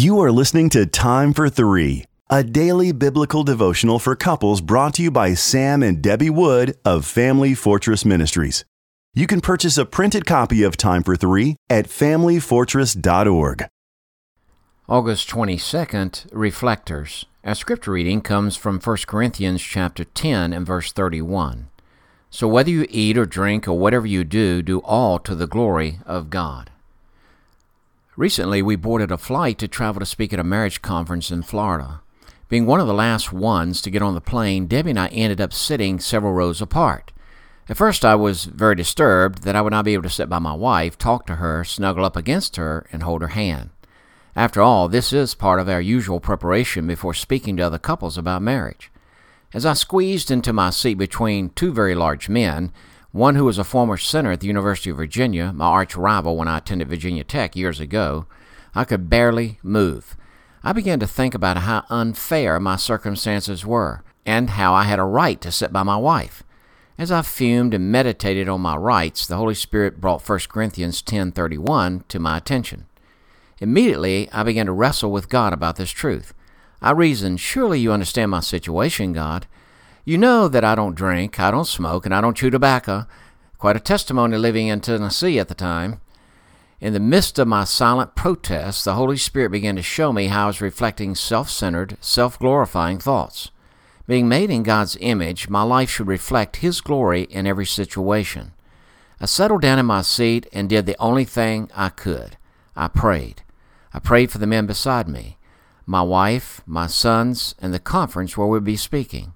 You are listening to Time for Three, a daily biblical devotional for couples brought to you by Sam and Debbie Wood of Family Fortress Ministries. You can purchase a printed copy of Time for Three at FamilyFortress.org. August 22nd, Reflectors. Our scripture reading comes from 1 Corinthians chapter 10 and verse 31. So whether you eat or drink or whatever you do, do all to the glory of God. Recently, we boarded a flight to travel to speak at a marriage conference in Florida. Being one of the last ones to get on the plane, Debbie and I ended up sitting several rows apart. At first, I was very disturbed that I would not be able to sit by my wife, talk to her, snuggle up against her, and hold her hand. After all, this is part of our usual preparation before speaking to other couples about marriage. As I squeezed into my seat between two very large men, one who was a former center at the University of Virginia, my arch rival when I attended Virginia Tech years ago, I could barely move. I began to think about how unfair my circumstances were, and how I had a right to sit by my wife. As I fumed and meditated on my rights, the Holy Spirit brought 1 Corinthians 10:31 to my attention. Immediately, I began to wrestle with God about this truth. I reasoned, Surely you understand my situation, God. You know that I don't drink, I don't smoke, and I don't chew tobacco. Quite a testimony living in Tennessee at the time. In the midst of my silent protests, the Holy Spirit began to show me how I was reflecting self centered, self glorifying thoughts. Being made in God's image, my life should reflect His glory in every situation. I settled down in my seat and did the only thing I could. I prayed. I prayed for the men beside me, my wife, my sons, and the conference where we'd be speaking.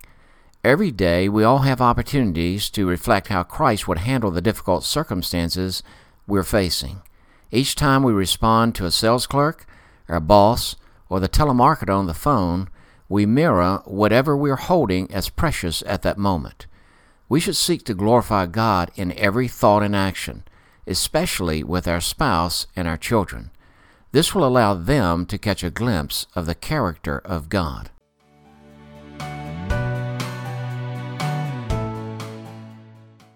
Every day, we all have opportunities to reflect how Christ would handle the difficult circumstances we're facing. Each time we respond to a sales clerk, our boss, or the telemarketer on the phone, we mirror whatever we're holding as precious at that moment. We should seek to glorify God in every thought and action, especially with our spouse and our children. This will allow them to catch a glimpse of the character of God.